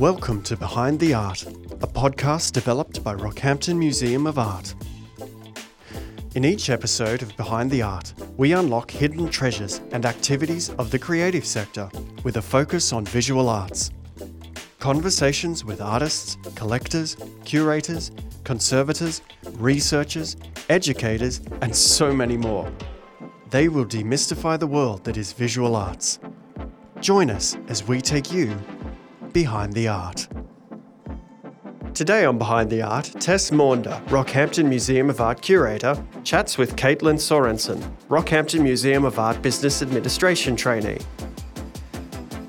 Welcome to Behind the Art, a podcast developed by Rockhampton Museum of Art. In each episode of Behind the Art, we unlock hidden treasures and activities of the creative sector with a focus on visual arts. Conversations with artists, collectors, curators, conservators, researchers, educators, and so many more. They will demystify the world that is visual arts. Join us as we take you behind the art. Today on Behind the Art, Tess Maunder, Rockhampton Museum of Art curator, chats with Caitlin Sorensen, Rockhampton Museum of Art Business Administration trainee.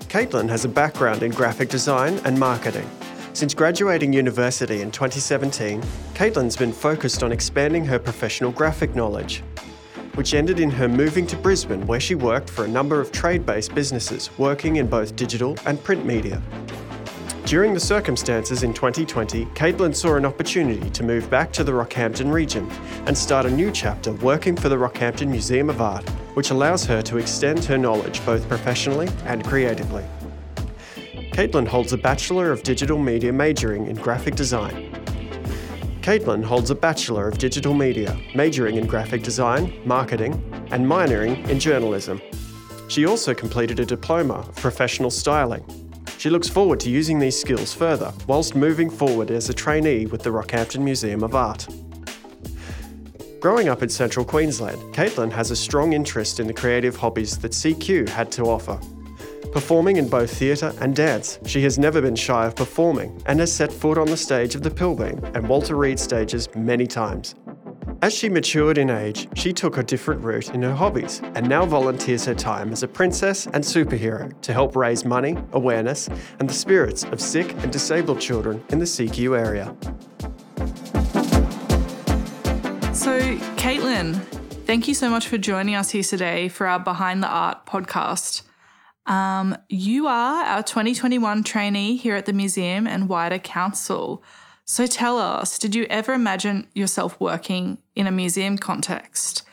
Caitlin has a background in graphic design and marketing. Since graduating university in 2017, Caitlin's been focused on expanding her professional graphic knowledge, which ended in her moving to Brisbane, where she worked for a number of trade based businesses working in both digital and print media. During the circumstances in 2020, Caitlin saw an opportunity to move back to the Rockhampton region and start a new chapter working for the Rockhampton Museum of Art, which allows her to extend her knowledge both professionally and creatively. Caitlin holds a Bachelor of Digital Media majoring in graphic design. Caitlin holds a Bachelor of Digital Media majoring in graphic design, marketing, and minoring in journalism. She also completed a diploma of professional styling. She looks forward to using these skills further whilst moving forward as a trainee with the Rockhampton Museum of Art. Growing up in central Queensland, Caitlin has a strong interest in the creative hobbies that CQ had to offer. Performing in both theatre and dance, she has never been shy of performing and has set foot on the stage of the Pilbeam and Walter Reid stages many times. As she matured in age, she took a different route in her hobbies and now volunteers her time as a princess and superhero to help raise money, awareness, and the spirits of sick and disabled children in the CQ area. So, Caitlin, thank you so much for joining us here today for our Behind the Art podcast. Um, you are our 2021 trainee here at the museum and wider council. So tell us, did you ever imagine yourself working in a museum context?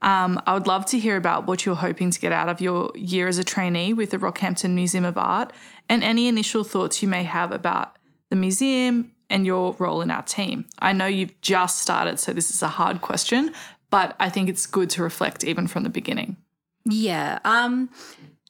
Um, I would love to hear about what you're hoping to get out of your year as a trainee with the Rockhampton Museum of Art and any initial thoughts you may have about the museum and your role in our team. I know you've just started, so this is a hard question, but I think it's good to reflect even from the beginning. Yeah. Um,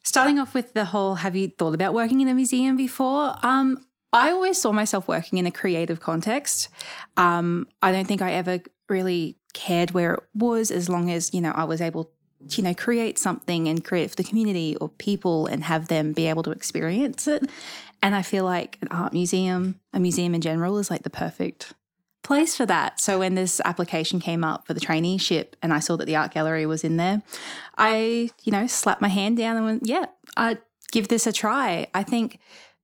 starting off with the whole have you thought about working in a museum before? Um, I always saw myself working in a creative context. Um, I don't think I ever really cared where it was as long as, you know, I was able to, you know, create something and create for the community or people and have them be able to experience it. And I feel like an art museum, a museum in general, is like the perfect place for that. So when this application came up for the traineeship and I saw that the art gallery was in there, I, you know, slapped my hand down and went, yeah, I'd give this a try. I think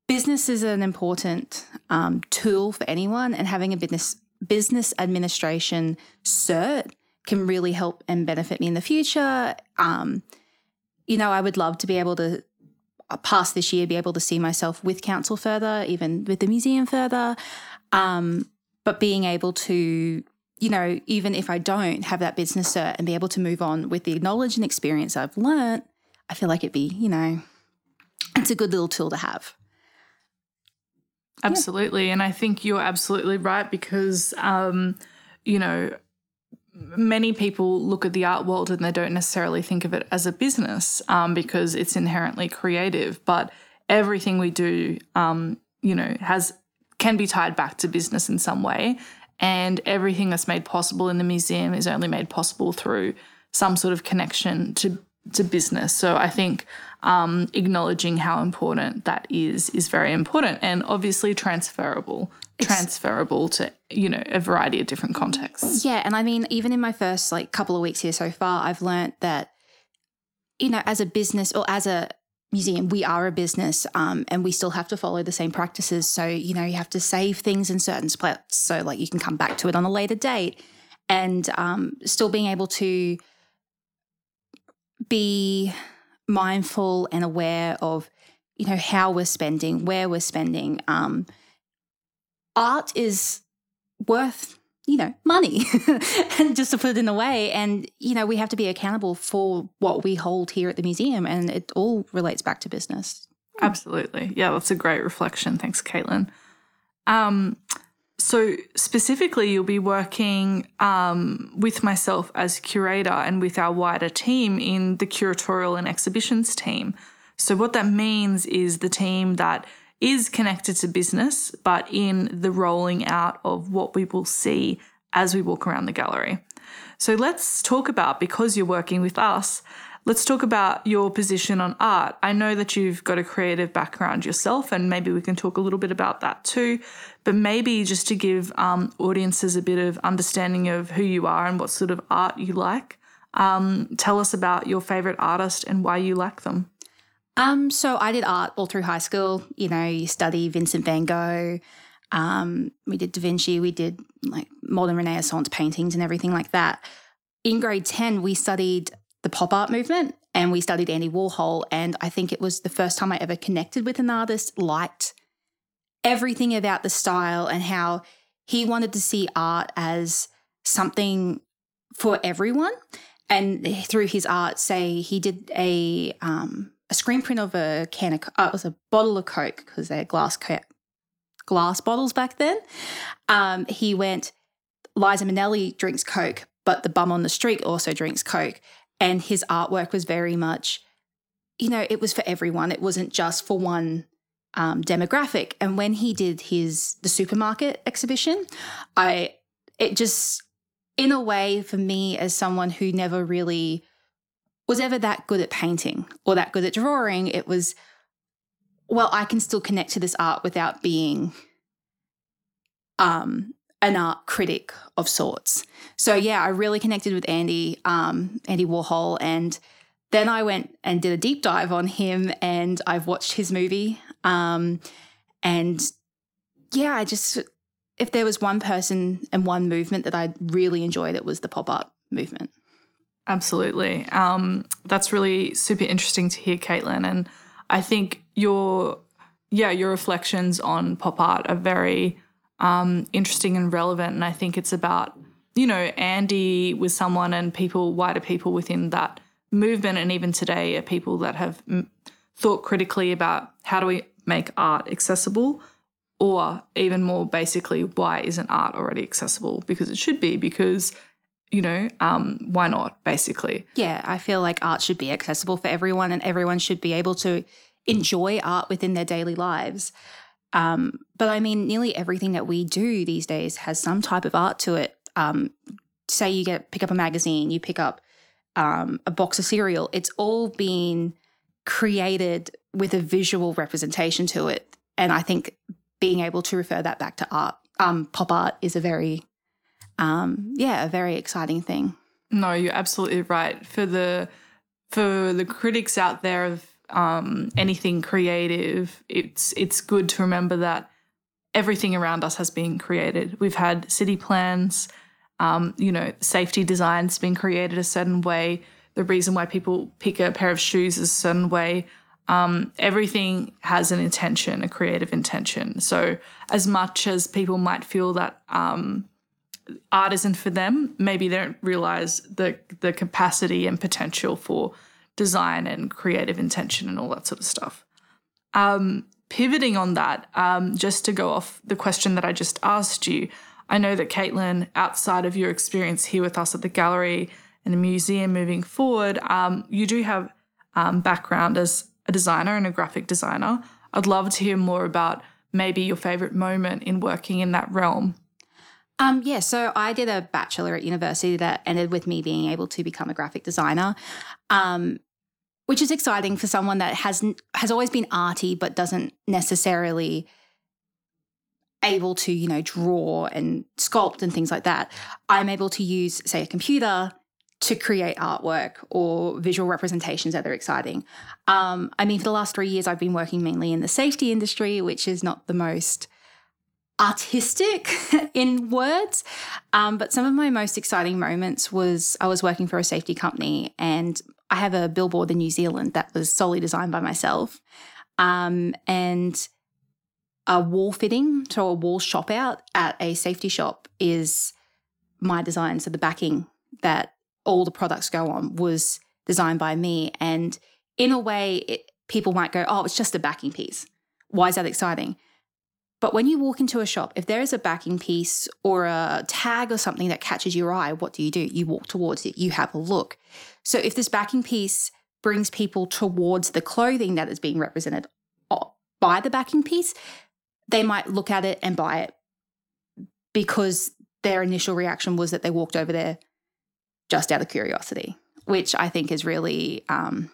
business is an important um, tool for anyone and having a business business administration cert can really help and benefit me in the future. Um, you know, I would love to be able to uh, past this year be able to see myself with council further, even with the museum further. Um, but being able to, you know, even if I don't have that business cert and be able to move on with the knowledge and experience I've learnt, I feel like it'd be, you know, it's a good little tool to have. Absolutely. Yeah. And I think you're absolutely right because, um, you know, many people look at the art world and they don't necessarily think of it as a business um, because it's inherently creative. But everything we do, um, you know, has can be tied back to business in some way. And everything that's made possible in the museum is only made possible through some sort of connection to to business. So I think um, acknowledging how important that is is very important, and obviously transferable. Transferable to you know a variety of different contexts. Yeah, and I mean, even in my first like couple of weeks here so far, I've learned that you know, as a business or as a museum, we are a business um, and we still have to follow the same practices. So, you know, you have to save things in certain spots so like you can come back to it on a later date and um, still being able to be mindful and aware of, you know, how we're spending, where we're spending. Um, art is worth you know, money, and just to put it in a way. And, you know, we have to be accountable for what we hold here at the museum. And it all relates back to business. Absolutely. Yeah, that's a great reflection. Thanks, Caitlin. Um, so, specifically, you'll be working um, with myself as curator and with our wider team in the curatorial and exhibitions team. So, what that means is the team that is connected to business, but in the rolling out of what we will see as we walk around the gallery. So, let's talk about because you're working with us, Let's talk about your position on art. I know that you've got a creative background yourself, and maybe we can talk a little bit about that too. But maybe just to give um, audiences a bit of understanding of who you are and what sort of art you like, um, tell us about your favorite artist and why you like them. Um, so I did art all through high school. You know, you study Vincent van Gogh. Um, we did Da Vinci. We did like modern Renaissance paintings and everything like that. In grade 10, we studied the pop art movement and we studied Andy Warhol. And I think it was the first time I ever connected with an artist, liked everything about the style and how he wanted to see art as something for everyone. And through his art, say he did a um, a screen print of a can of uh, it was a bottle of Coke because they had glass glass bottles back then. Um, he went. Liza Minnelli drinks Coke, but the bum on the street also drinks Coke. And his artwork was very much, you know, it was for everyone. It wasn't just for one um, demographic. And when he did his the supermarket exhibition, I it just in a way for me as someone who never really was ever that good at painting or that good at drawing, it was well, I can still connect to this art without being um an art critic of sorts. So yeah, I really connected with Andy, um, Andy Warhol, and then I went and did a deep dive on him, and I've watched his movie. Um, and yeah, I just if there was one person and one movement that I really enjoyed, it was the pop art movement. Absolutely, um, that's really super interesting to hear, Caitlin, and I think your yeah your reflections on pop art are very um, interesting and relevant. And I think it's about, you know, Andy was someone and people, wider people within that movement, and even today are people that have m- thought critically about how do we make art accessible, or even more basically, why isn't art already accessible? Because it should be, because you know, um, why not, basically? Yeah, I feel like art should be accessible for everyone and everyone should be able to enjoy art within their daily lives. Um, but I mean, nearly everything that we do these days has some type of art to it. Um, say you get pick up a magazine, you pick up um, a box of cereal. It's all been created with a visual representation to it, and I think being able to refer that back to art, um, pop art, is a very, um, yeah, a very exciting thing. No, you're absolutely right. For the for the critics out there of um, anything creative, it's it's good to remember that everything around us has been created. We've had city plans, um, you know, safety designs been created a certain way. The reason why people pick a pair of shoes is a certain way. Um, everything has an intention, a creative intention. So, as much as people might feel that um, art isn't for them, maybe they don't realize the the capacity and potential for design and creative intention and all that sort of stuff. Um, pivoting on that, um, just to go off the question that I just asked you, I know that Caitlin, outside of your experience here with us at the gallery and the museum moving forward, um, you do have um, background as a designer and a graphic designer. I'd love to hear more about maybe your favorite moment in working in that realm. Um, yeah, so I did a bachelor at university that ended with me being able to become a graphic designer, um, which is exciting for someone that has has always been arty but doesn't necessarily able to you know draw and sculpt and things like that. I'm able to use say a computer to create artwork or visual representations that are exciting. Um, I mean, for the last three years, I've been working mainly in the safety industry, which is not the most artistic in words. Um, but some of my most exciting moments was I was working for a safety company and I have a billboard in New Zealand that was solely designed by myself. Um, and a wall fitting, so a wall shop out at a safety shop is my design, so the backing that all the products go on, was designed by me. And in a way, it, people might go, oh, it's just a backing piece. Why is that exciting? But when you walk into a shop, if there is a backing piece or a tag or something that catches your eye, what do you do? You walk towards it, you have a look. So if this backing piece brings people towards the clothing that is being represented by the backing piece, they might look at it and buy it because their initial reaction was that they walked over there just out of curiosity, which I think is really um,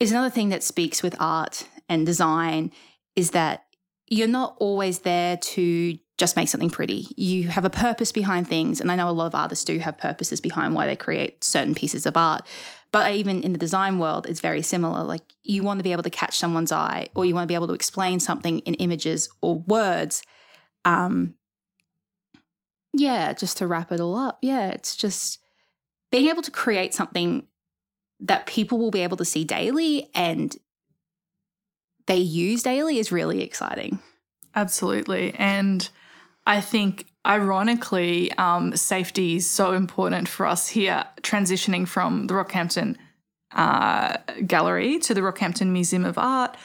is another thing that speaks with art and design is that you're not always there to just make something pretty. You have a purpose behind things. And I know a lot of artists do have purposes behind why they create certain pieces of art. But even in the design world, it's very similar. Like you want to be able to catch someone's eye, or you want to be able to explain something in images or words. Um, yeah, just to wrap it all up. Yeah, it's just being able to create something that people will be able to see daily and they use daily is really exciting. Absolutely. And I think, ironically, um, safety is so important for us here, transitioning from the Rockhampton uh, Gallery to the Rockhampton Museum of Art.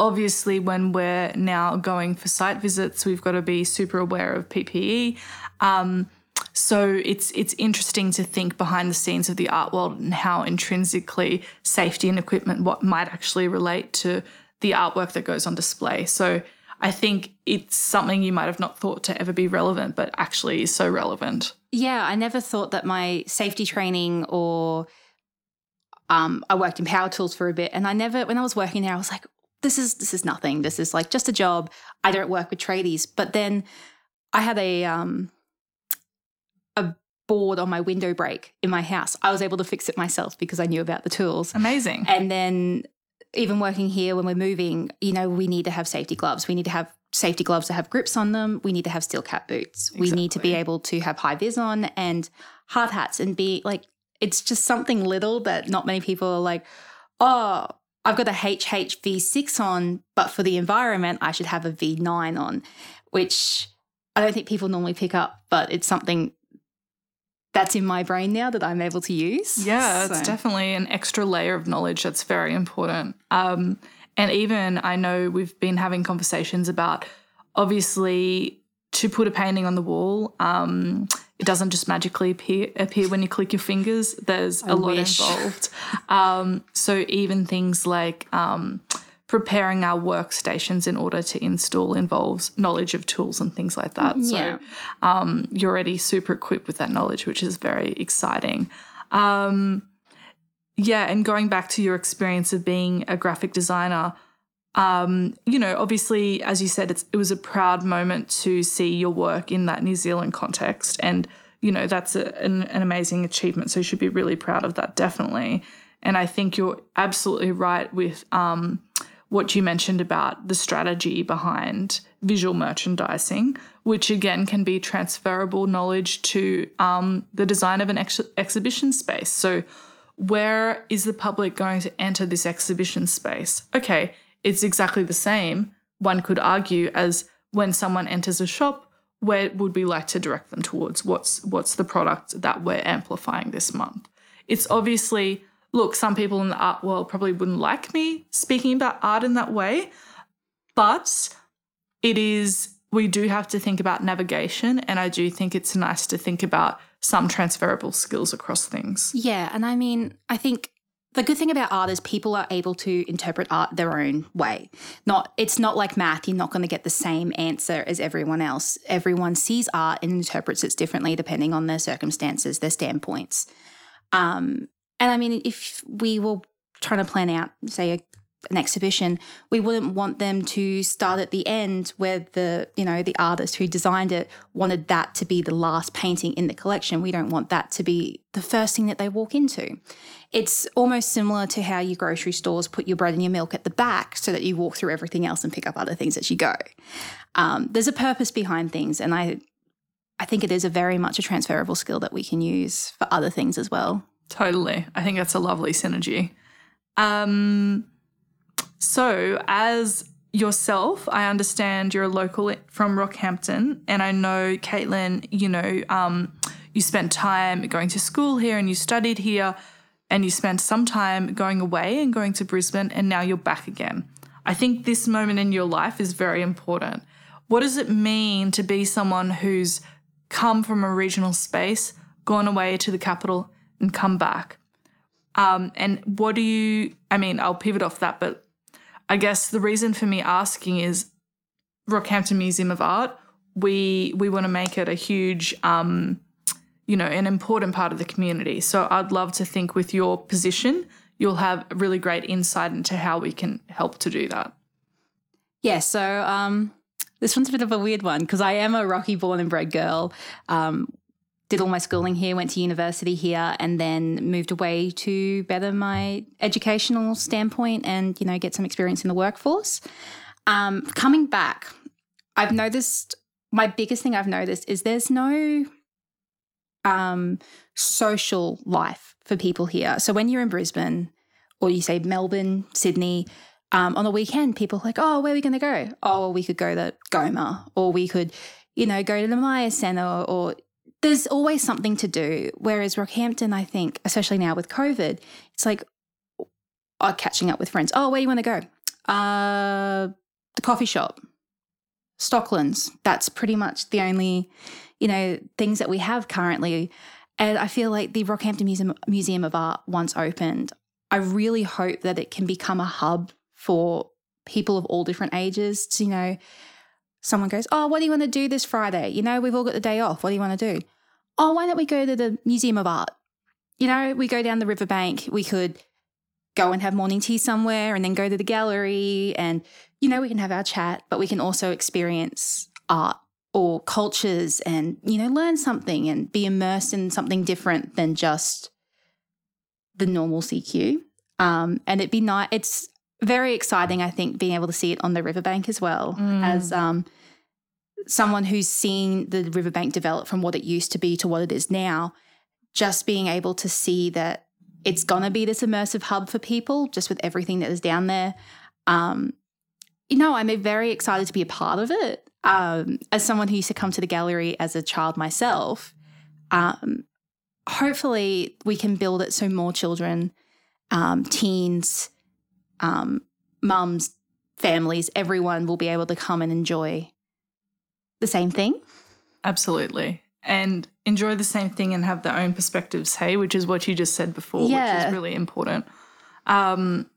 Obviously, when we're now going for site visits, we've got to be super aware of PPE. Um, so it's it's interesting to think behind the scenes of the art world and how intrinsically safety and equipment what might actually relate to the artwork that goes on display. So I think it's something you might have not thought to ever be relevant, but actually is so relevant. Yeah, I never thought that my safety training or um, I worked in power tools for a bit, and I never, when I was working there, I was like, this is this is nothing. This is like just a job. I don't work with tradies. But then I had a um, a board on my window break in my house. I was able to fix it myself because I knew about the tools. Amazing. And then even working here when we're moving, you know, we need to have safety gloves. We need to have safety gloves that have grips on them. We need to have steel cap boots. Exactly. We need to be able to have high vis on and hard hats and be like, it's just something little that not many people are like, oh, I've got a HHV6 on, but for the environment, I should have a V9 on, which I don't think people normally pick up, but it's something that's in my brain now that I'm able to use. Yeah, so. it's definitely an extra layer of knowledge that's very important. Um, and even I know we've been having conversations about obviously to put a painting on the wall, um, it doesn't just magically appear, appear when you click your fingers. There's I a wish. lot involved. Um, so even things like um, preparing our workstations in order to install involves knowledge of tools and things like that. Yeah. So um, you're already super equipped with that knowledge, which is very exciting. Um, yeah, and going back to your experience of being a graphic designer, um, you know, obviously, as you said, it was a proud moment to see your work in that New Zealand context. And, you know, that's a, an, an amazing achievement. So you should be really proud of that, definitely. And I think you're absolutely right with um, what you mentioned about the strategy behind visual merchandising, which again can be transferable knowledge to um, the design of an ex- exhibition space. So, where is the public going to enter this exhibition space? Okay, it's exactly the same, one could argue, as when someone enters a shop, where would we like to direct them towards? What's, what's the product that we're amplifying this month? It's obviously look, some people in the art world probably wouldn't like me speaking about art in that way, but it is, we do have to think about navigation. And I do think it's nice to think about some transferable skills across things. Yeah. And I mean, I think the good thing about art is people are able to interpret art their own way. Not it's not like math, you're not going to get the same answer as everyone else. Everyone sees art and interprets it differently depending on their circumstances, their standpoints. Um, and I mean, if we were trying to plan out, say, a, an exhibition, we wouldn't want them to start at the end where the, you know, the artist who designed it wanted that to be the last painting in the collection. We don't want that to be the first thing that they walk into. It's almost similar to how your grocery stores put your bread and your milk at the back so that you walk through everything else and pick up other things as you go. Um, there's a purpose behind things, and I, I think it is a very much a transferable skill that we can use for other things as well. Totally. I think that's a lovely synergy. Um, so, as yourself, I understand you're a local from Rockhampton, and I know, Caitlin, you know, um, you spent time going to school here and you studied here and you spent some time going away and going to Brisbane and now you're back again. I think this moment in your life is very important. What does it mean to be someone who's come from a regional space, gone away to the capital, and come back? Um, and what do you, I mean, I'll pivot off that, but I guess the reason for me asking is Rockhampton Museum of Art, we we want to make it a huge um, you know, an important part of the community. So I'd love to think with your position, you'll have really great insight into how we can help to do that. Yeah, so um, this one's a bit of a weird one because I am a Rocky born and bred girl. Um, did all my schooling here, went to university here, and then moved away to better my educational standpoint and you know get some experience in the workforce. Um, coming back, I've noticed my biggest thing I've noticed is there's no um, social life for people here. So when you're in Brisbane, or you say Melbourne, Sydney, um, on the weekend, people are like, oh, where are we going to go? Oh, we could go to Goma, or we could, you know, go to the Myer Centre, or there's always something to do. Whereas Rockhampton, I think, especially now with COVID, it's like oh, catching up with friends. Oh, where do you want to go? Uh, the coffee shop, Stocklands. That's pretty much the only you know, things that we have currently. And I feel like the Rockhampton Museum, Museum of Art, once opened, I really hope that it can become a hub for people of all different ages to, you know, someone goes, Oh, what do you want to do this Friday? You know, we've all got the day off. What do you want to do? Oh, why don't we go to the Museum of Art? You know, we go down the riverbank. We could go and have morning tea somewhere and then go to the gallery. And, you know, we can have our chat, but we can also experience art or cultures and you know learn something and be immersed in something different than just the normal CQ. Um, and it'd be nice. It's very exciting, I think, being able to see it on the riverbank as well mm. as um, someone who's seen the riverbank develop from what it used to be to what it is now. Just being able to see that it's going to be this immersive hub for people, just with everything that is down there. Um, you know, I'm very excited to be a part of it um, as someone who used to come to the gallery as a child myself, um, hopefully we can build it so more children, um, teens, um, mums, families, everyone will be able to come and enjoy the same thing. Absolutely. And enjoy the same thing and have their own perspectives, hey, which is what you just said before, yeah. which is really important. Um,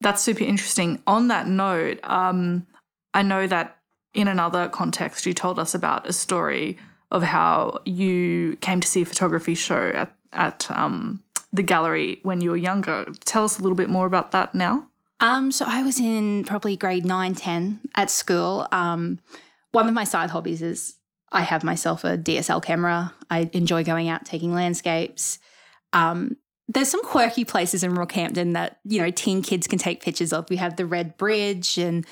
that's super interesting. On that note, um, I know that in another context, you told us about a story of how you came to see a photography show at, at um, the gallery when you were younger. Tell us a little bit more about that now. Um, so I was in probably grade 9, 10 at school. Um, one of my side hobbies is I have myself a DSL camera. I enjoy going out taking landscapes. Um, there's some quirky places in Rockhampton that, you know, teen kids can take pictures of. We have the Red Bridge and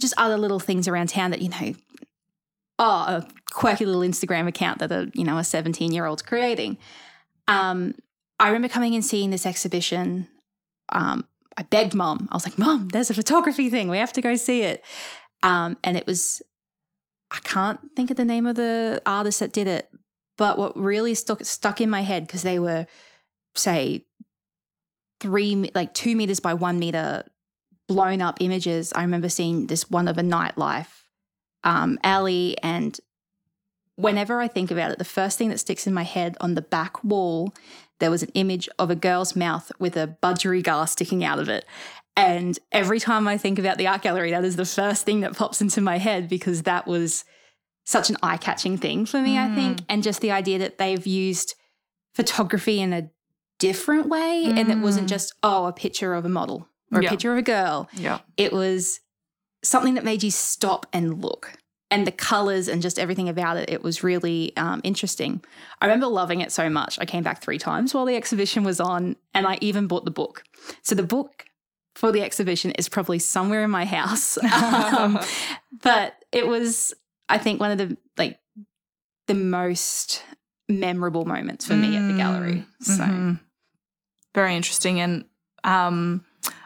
just other little things around town that, you know, oh, a quirky little Instagram account that a, you know, a 17 year old's creating. Um, I remember coming and seeing this exhibition. Um, I begged mom. I was like, Mom, there's a photography thing. We have to go see it. Um, and it was, I can't think of the name of the artist that did it, but what really stuck stuck in my head because they were, say, three like two meters by one meter blown up images. I remember seeing this one of a nightlife um, alley, and whenever I think about it, the first thing that sticks in my head on the back wall, there was an image of a girl's mouth with a budgerigar sticking out of it. And every time I think about the art gallery, that is the first thing that pops into my head because that was such an eye catching thing for me, mm. I think. And just the idea that they've used photography in a different way mm. and it wasn't mm. just, oh, a picture of a model or a picture of a girl. Yeah. It was something that made you stop and look. And the colors and just everything about it, it was really um, interesting. I remember loving it so much. I came back three times while the exhibition was on, and I even bought the book. So the book for the exhibition is probably somewhere in my house. um, but it was, I think, one of the like the most memorable moments for me at the gallery. So mm-hmm. very interesting. And um,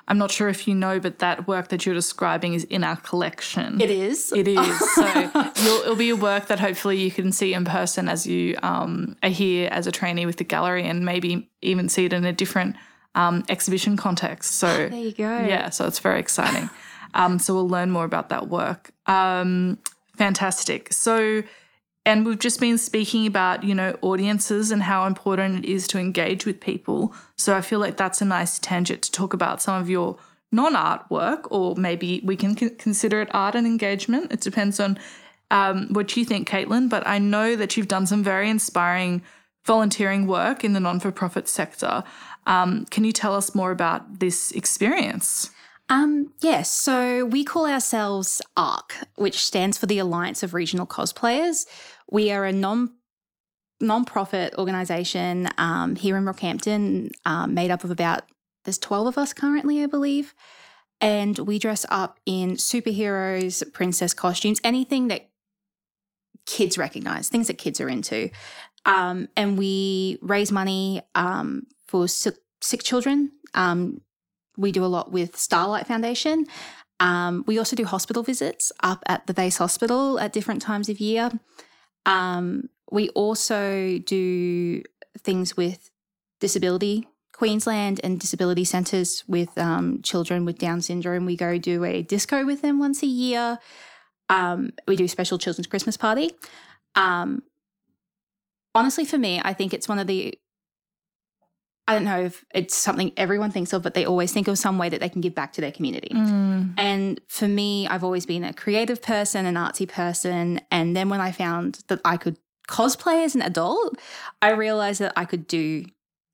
I'm not sure if you know, but that work that you're describing is in our collection. It is. It is. So you'll, it'll be a work that hopefully you can see in person as you um, are here as a trainee with the gallery and maybe even see it in a different um, exhibition context. So there you go. yeah, so it's very exciting. Um, so we'll learn more about that work. Um, fantastic. So, and we've just been speaking about, you know, audiences and how important it is to engage with people. So I feel like that's a nice tangent to talk about some of your non art work, or maybe we can consider it art and engagement. It depends on um, what you think, Caitlin. But I know that you've done some very inspiring volunteering work in the non for profit sector. Um, can you tell us more about this experience? Um, yes, so we call ourselves ARC, which stands for the Alliance of Regional Cosplayers. We are a non non-profit organization um, here in Rockhampton, um, made up of about there's 12 of us currently, I believe. And we dress up in superheroes, princess costumes, anything that kids recognize, things that kids are into. Um, and we raise money um, for sick, sick children. Um, we do a lot with Starlight Foundation. Um, we also do hospital visits up at the base hospital at different times of year. Um, we also do things with disability Queensland and disability centres with um, children with Down syndrome. We go do a disco with them once a year. Um, we do special children's Christmas party. Um, honestly, for me, I think it's one of the I don't know if it's something everyone thinks of, but they always think of some way that they can give back to their community. Mm. And for me, I've always been a creative person, an artsy person. And then when I found that I could cosplay as an adult, I realized that I could do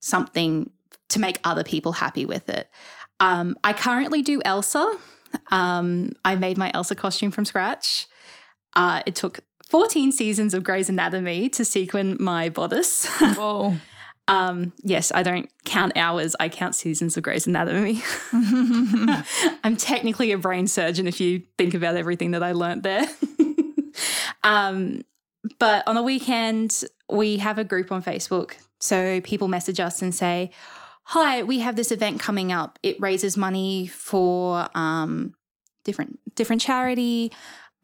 something to make other people happy with it. Um, I currently do Elsa. Um, I made my Elsa costume from scratch. Uh, it took 14 seasons of Grey's Anatomy to sequin my bodice. Whoa. Um, yes, I don't count hours, I count seasons of Grey's Anatomy. I'm technically a brain surgeon if you think about everything that I learnt there. um, but on the weekend, we have a group on Facebook. So people message us and say, Hi, we have this event coming up. It raises money for um, different different charity.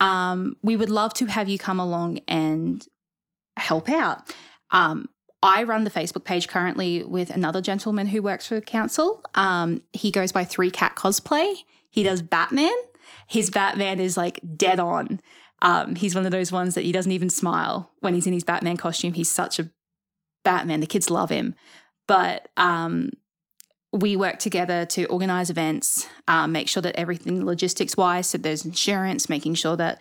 Um, we would love to have you come along and help out. Um, I run the Facebook page currently with another gentleman who works for the council. Um, he goes by Three Cat Cosplay. He does Batman. His Batman is like dead on. Um, he's one of those ones that he doesn't even smile when he's in his Batman costume. He's such a Batman. The kids love him. But um, we work together to organize events, um, make sure that everything logistics wise, so there's insurance, making sure that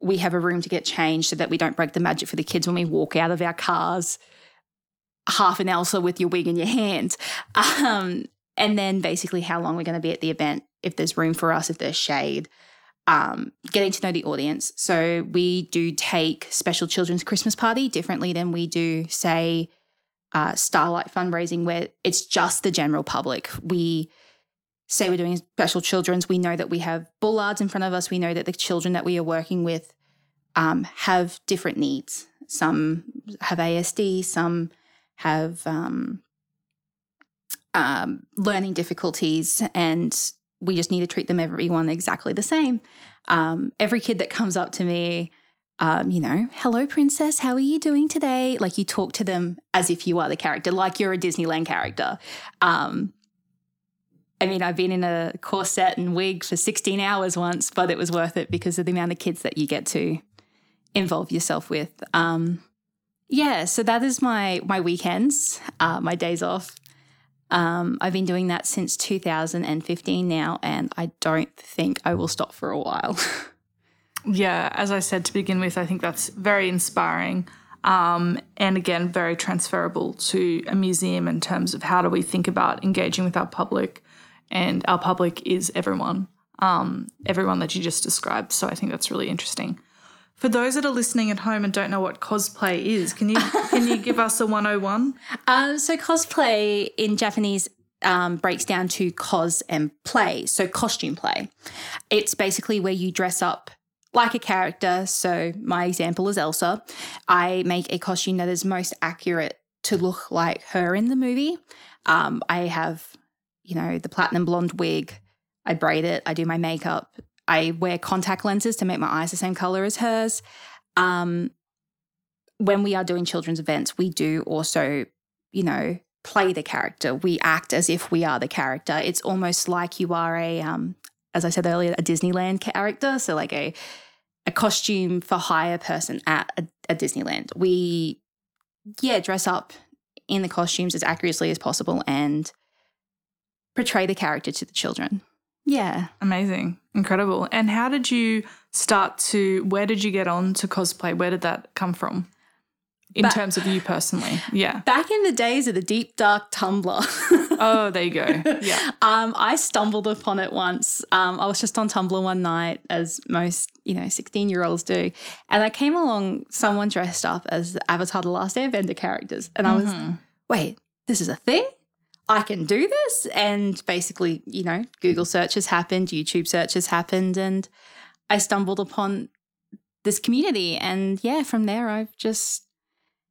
we have a room to get changed so that we don't break the magic for the kids when we walk out of our cars half an Elsa with your wig in your hand. Um, and then basically how long we're going to be at the event, if there's room for us, if there's shade. Um, getting to know the audience. So we do take special children's Christmas party differently than we do, say, uh, Starlight fundraising, where it's just the general public. We say we're doing special children's. We know that we have bullards in front of us. We know that the children that we are working with um, have different needs. Some have ASD, some have um, um, learning difficulties, and we just need to treat them everyone exactly the same. Um, every kid that comes up to me, um, you know, hello, princess, how are you doing today? Like you talk to them as if you are the character, like you're a Disneyland character. Um, I mean, I've been in a corset and wig for 16 hours once, but it was worth it because of the amount of kids that you get to involve yourself with. Um, yeah, so that is my my weekends, uh, my days off. Um, I've been doing that since 2015 now, and I don't think I will stop for a while. Yeah, as I said to begin with, I think that's very inspiring. Um, and again, very transferable to a museum in terms of how do we think about engaging with our public. And our public is everyone, um, everyone that you just described. So I think that's really interesting. For those that are listening at home and don't know what cosplay is, can you can you give us a 101? Uh, so cosplay in Japanese um, breaks down to cos and play, so costume play. It's basically where you dress up like a character. So my example is Elsa. I make a costume that is most accurate to look like her in the movie. Um, I have, you know, the platinum blonde wig, I braid it. I do my makeup. I wear contact lenses to make my eyes the same color as hers. Um, when we are doing children's events, we do also, you know, play the character. We act as if we are the character. It's almost like you are a, um, as I said earlier, a Disneyland character. So like a a costume for hire person at a, a Disneyland. We, yeah, dress up in the costumes as accurately as possible and portray the character to the children. Yeah. Amazing. Incredible. And how did you start to, where did you get on to cosplay? Where did that come from? In Ba- terms of you personally. Yeah. Back in the days of the deep dark Tumblr, Oh, there you go. Yeah. um, I stumbled upon it once. Um, I was just on Tumblr one night, as most you know, sixteen year olds do, and I came along someone dressed up as the Avatar: The Last Airbender characters, and I was, Mhm. wait, this is a thing. I can do this, and basically, you know, Google search has happened, YouTube search has happened, and I stumbled upon this community, and yeah, from there, I've just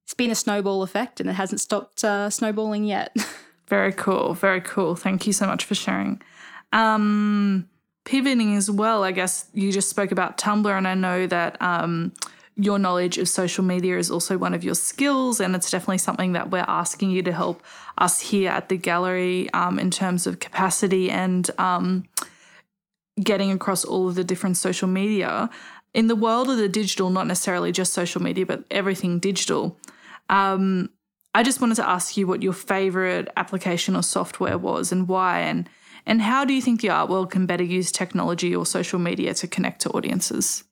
it's been a snowball effect, and it hasn't stopped uh, snowballing yet. Very cool. Very cool. Thank you so much for sharing. Um, pivoting as well, I guess you just spoke about Tumblr, and I know that um, your knowledge of social media is also one of your skills, and it's definitely something that we're asking you to help us here at the gallery um, in terms of capacity and um, getting across all of the different social media. In the world of the digital, not necessarily just social media, but everything digital, um, I just wanted to ask you what your favorite application or software was and why, and and how do you think the art world can better use technology or social media to connect to audiences?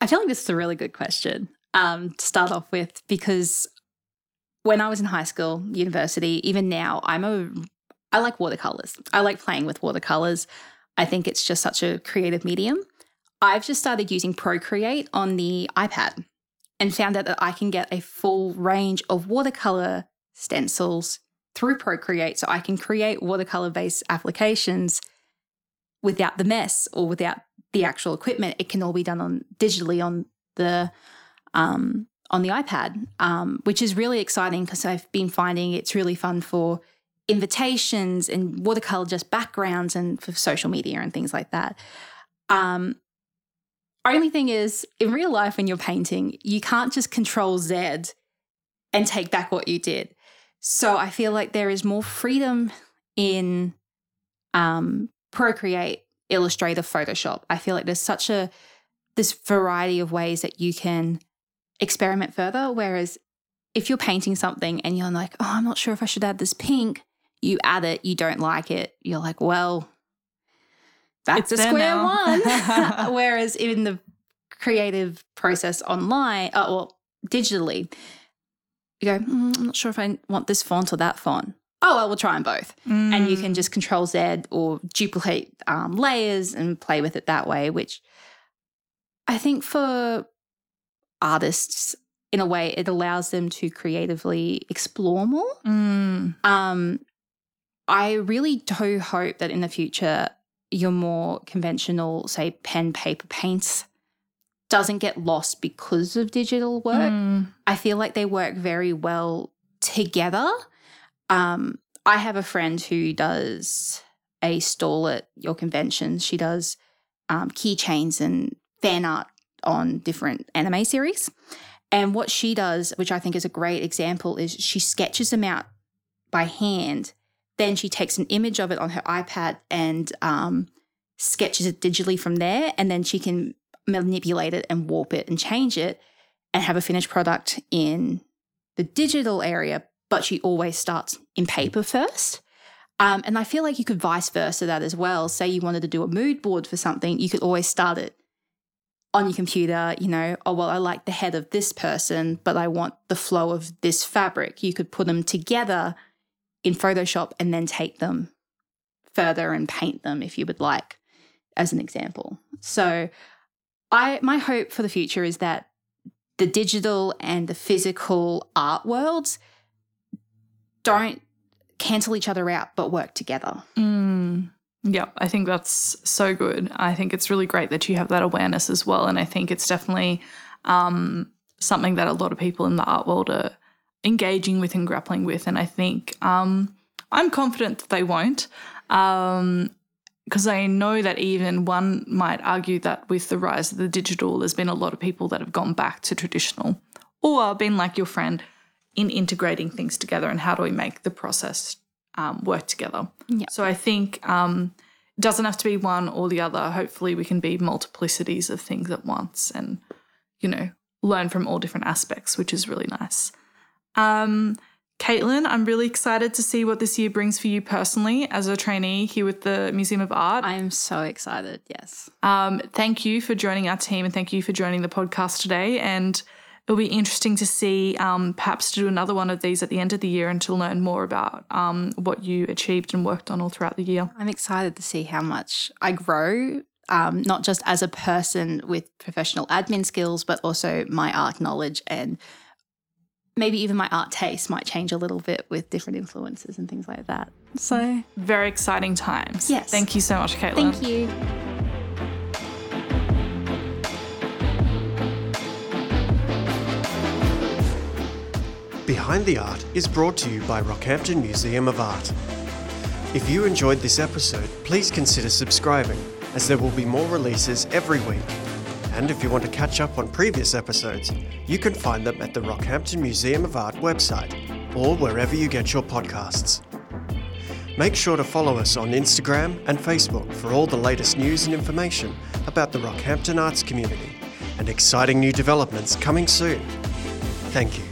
I feel like this is a really good question um, to start off with because when I was in high school, university, even now, I'm a I like watercolors. I like playing with watercolors. I think it's just such a creative medium. I've just started using Procreate on the iPad and found out that I can get a full range of watercolor stencils through Procreate so I can create watercolor based applications without the mess or without the actual equipment. It can all be done on digitally on the um, on the iPad, um, which is really exciting because I've been finding it's really fun for invitations and watercolor just backgrounds and for social media and things like that. Um, only thing is, in real life, when you're painting, you can't just control Z and take back what you did. So I feel like there is more freedom in um, Procreate, Illustrator, Photoshop. I feel like there's such a this variety of ways that you can experiment further. Whereas if you're painting something and you're like, oh, I'm not sure if I should add this pink, you add it, you don't like it, you're like, well, that's It's there square one. Whereas in the creative process online, uh, or digitally, you go, "Mm, I'm not sure if I want this font or that font. Oh, well, we'll try them both. And you Mm. can just control Z or duplicate um, layers and play with it that way, which I think for artists, in a way, it allows them to creatively explore more. Mm. Um, I really do hope that in the future, your more conventional, say, pen, paper paints doesn't get lost because of digital work. Mm. I feel like they work very well together. Um, I have a friend who does a stall at your conventions. She does um, keychains and fan art on different anime series. And what she does, which I think is a great example, is she sketches them out by hand. Then she takes an image of it on her iPad and um, sketches it digitally from there. And then she can manipulate it and warp it and change it and have a finished product in the digital area, but she always starts in paper first. Um, and I feel like you could vice versa that as well. Say you wanted to do a mood board for something, you could always start it on your computer, you know, oh, well, I like the head of this person, but I want the flow of this fabric. You could put them together in Photoshop and then take them further and paint them if you would like, as an example. So, I my hope for the future is that the digital and the physical art worlds don't cancel each other out but work together. Mm. Yep, I think that's so good. I think it's really great that you have that awareness as well. And I think it's definitely um, something that a lot of people in the art world are engaging with and grappling with. And I think um, I'm confident that they won't. Um, because I know that even one might argue that with the rise of the digital, there's been a lot of people that have gone back to traditional or been like your friend in integrating things together and how do we make the process um, work together. Yeah. So I think um, it doesn't have to be one or the other. Hopefully, we can be multiplicities of things at once and, you know, learn from all different aspects, which is really nice. Um, Caitlin, I'm really excited to see what this year brings for you personally as a trainee here with the Museum of Art. I am so excited. Yes. Um, thank you for joining our team and thank you for joining the podcast today. And it'll be interesting to see um, perhaps to do another one of these at the end of the year and to learn more about um, what you achieved and worked on all throughout the year. I'm excited to see how much I grow, um, not just as a person with professional admin skills, but also my art knowledge and maybe even my art taste might change a little bit with different influences and things like that. So, Very exciting times. Yes. Thank you so much, Caitlin. thank you. Behind the Art is brought to you by Rockhampton Museum of Art. If you enjoyed this episode, please consider subscribing, as there will be more releases every week. And if you want to catch up on previous episodes, you can find them at the Rockhampton Museum of Art website or wherever you get your podcasts. Make sure to follow us on Instagram and Facebook for all the latest news and information about the Rockhampton arts community and exciting new developments coming soon. Thank you.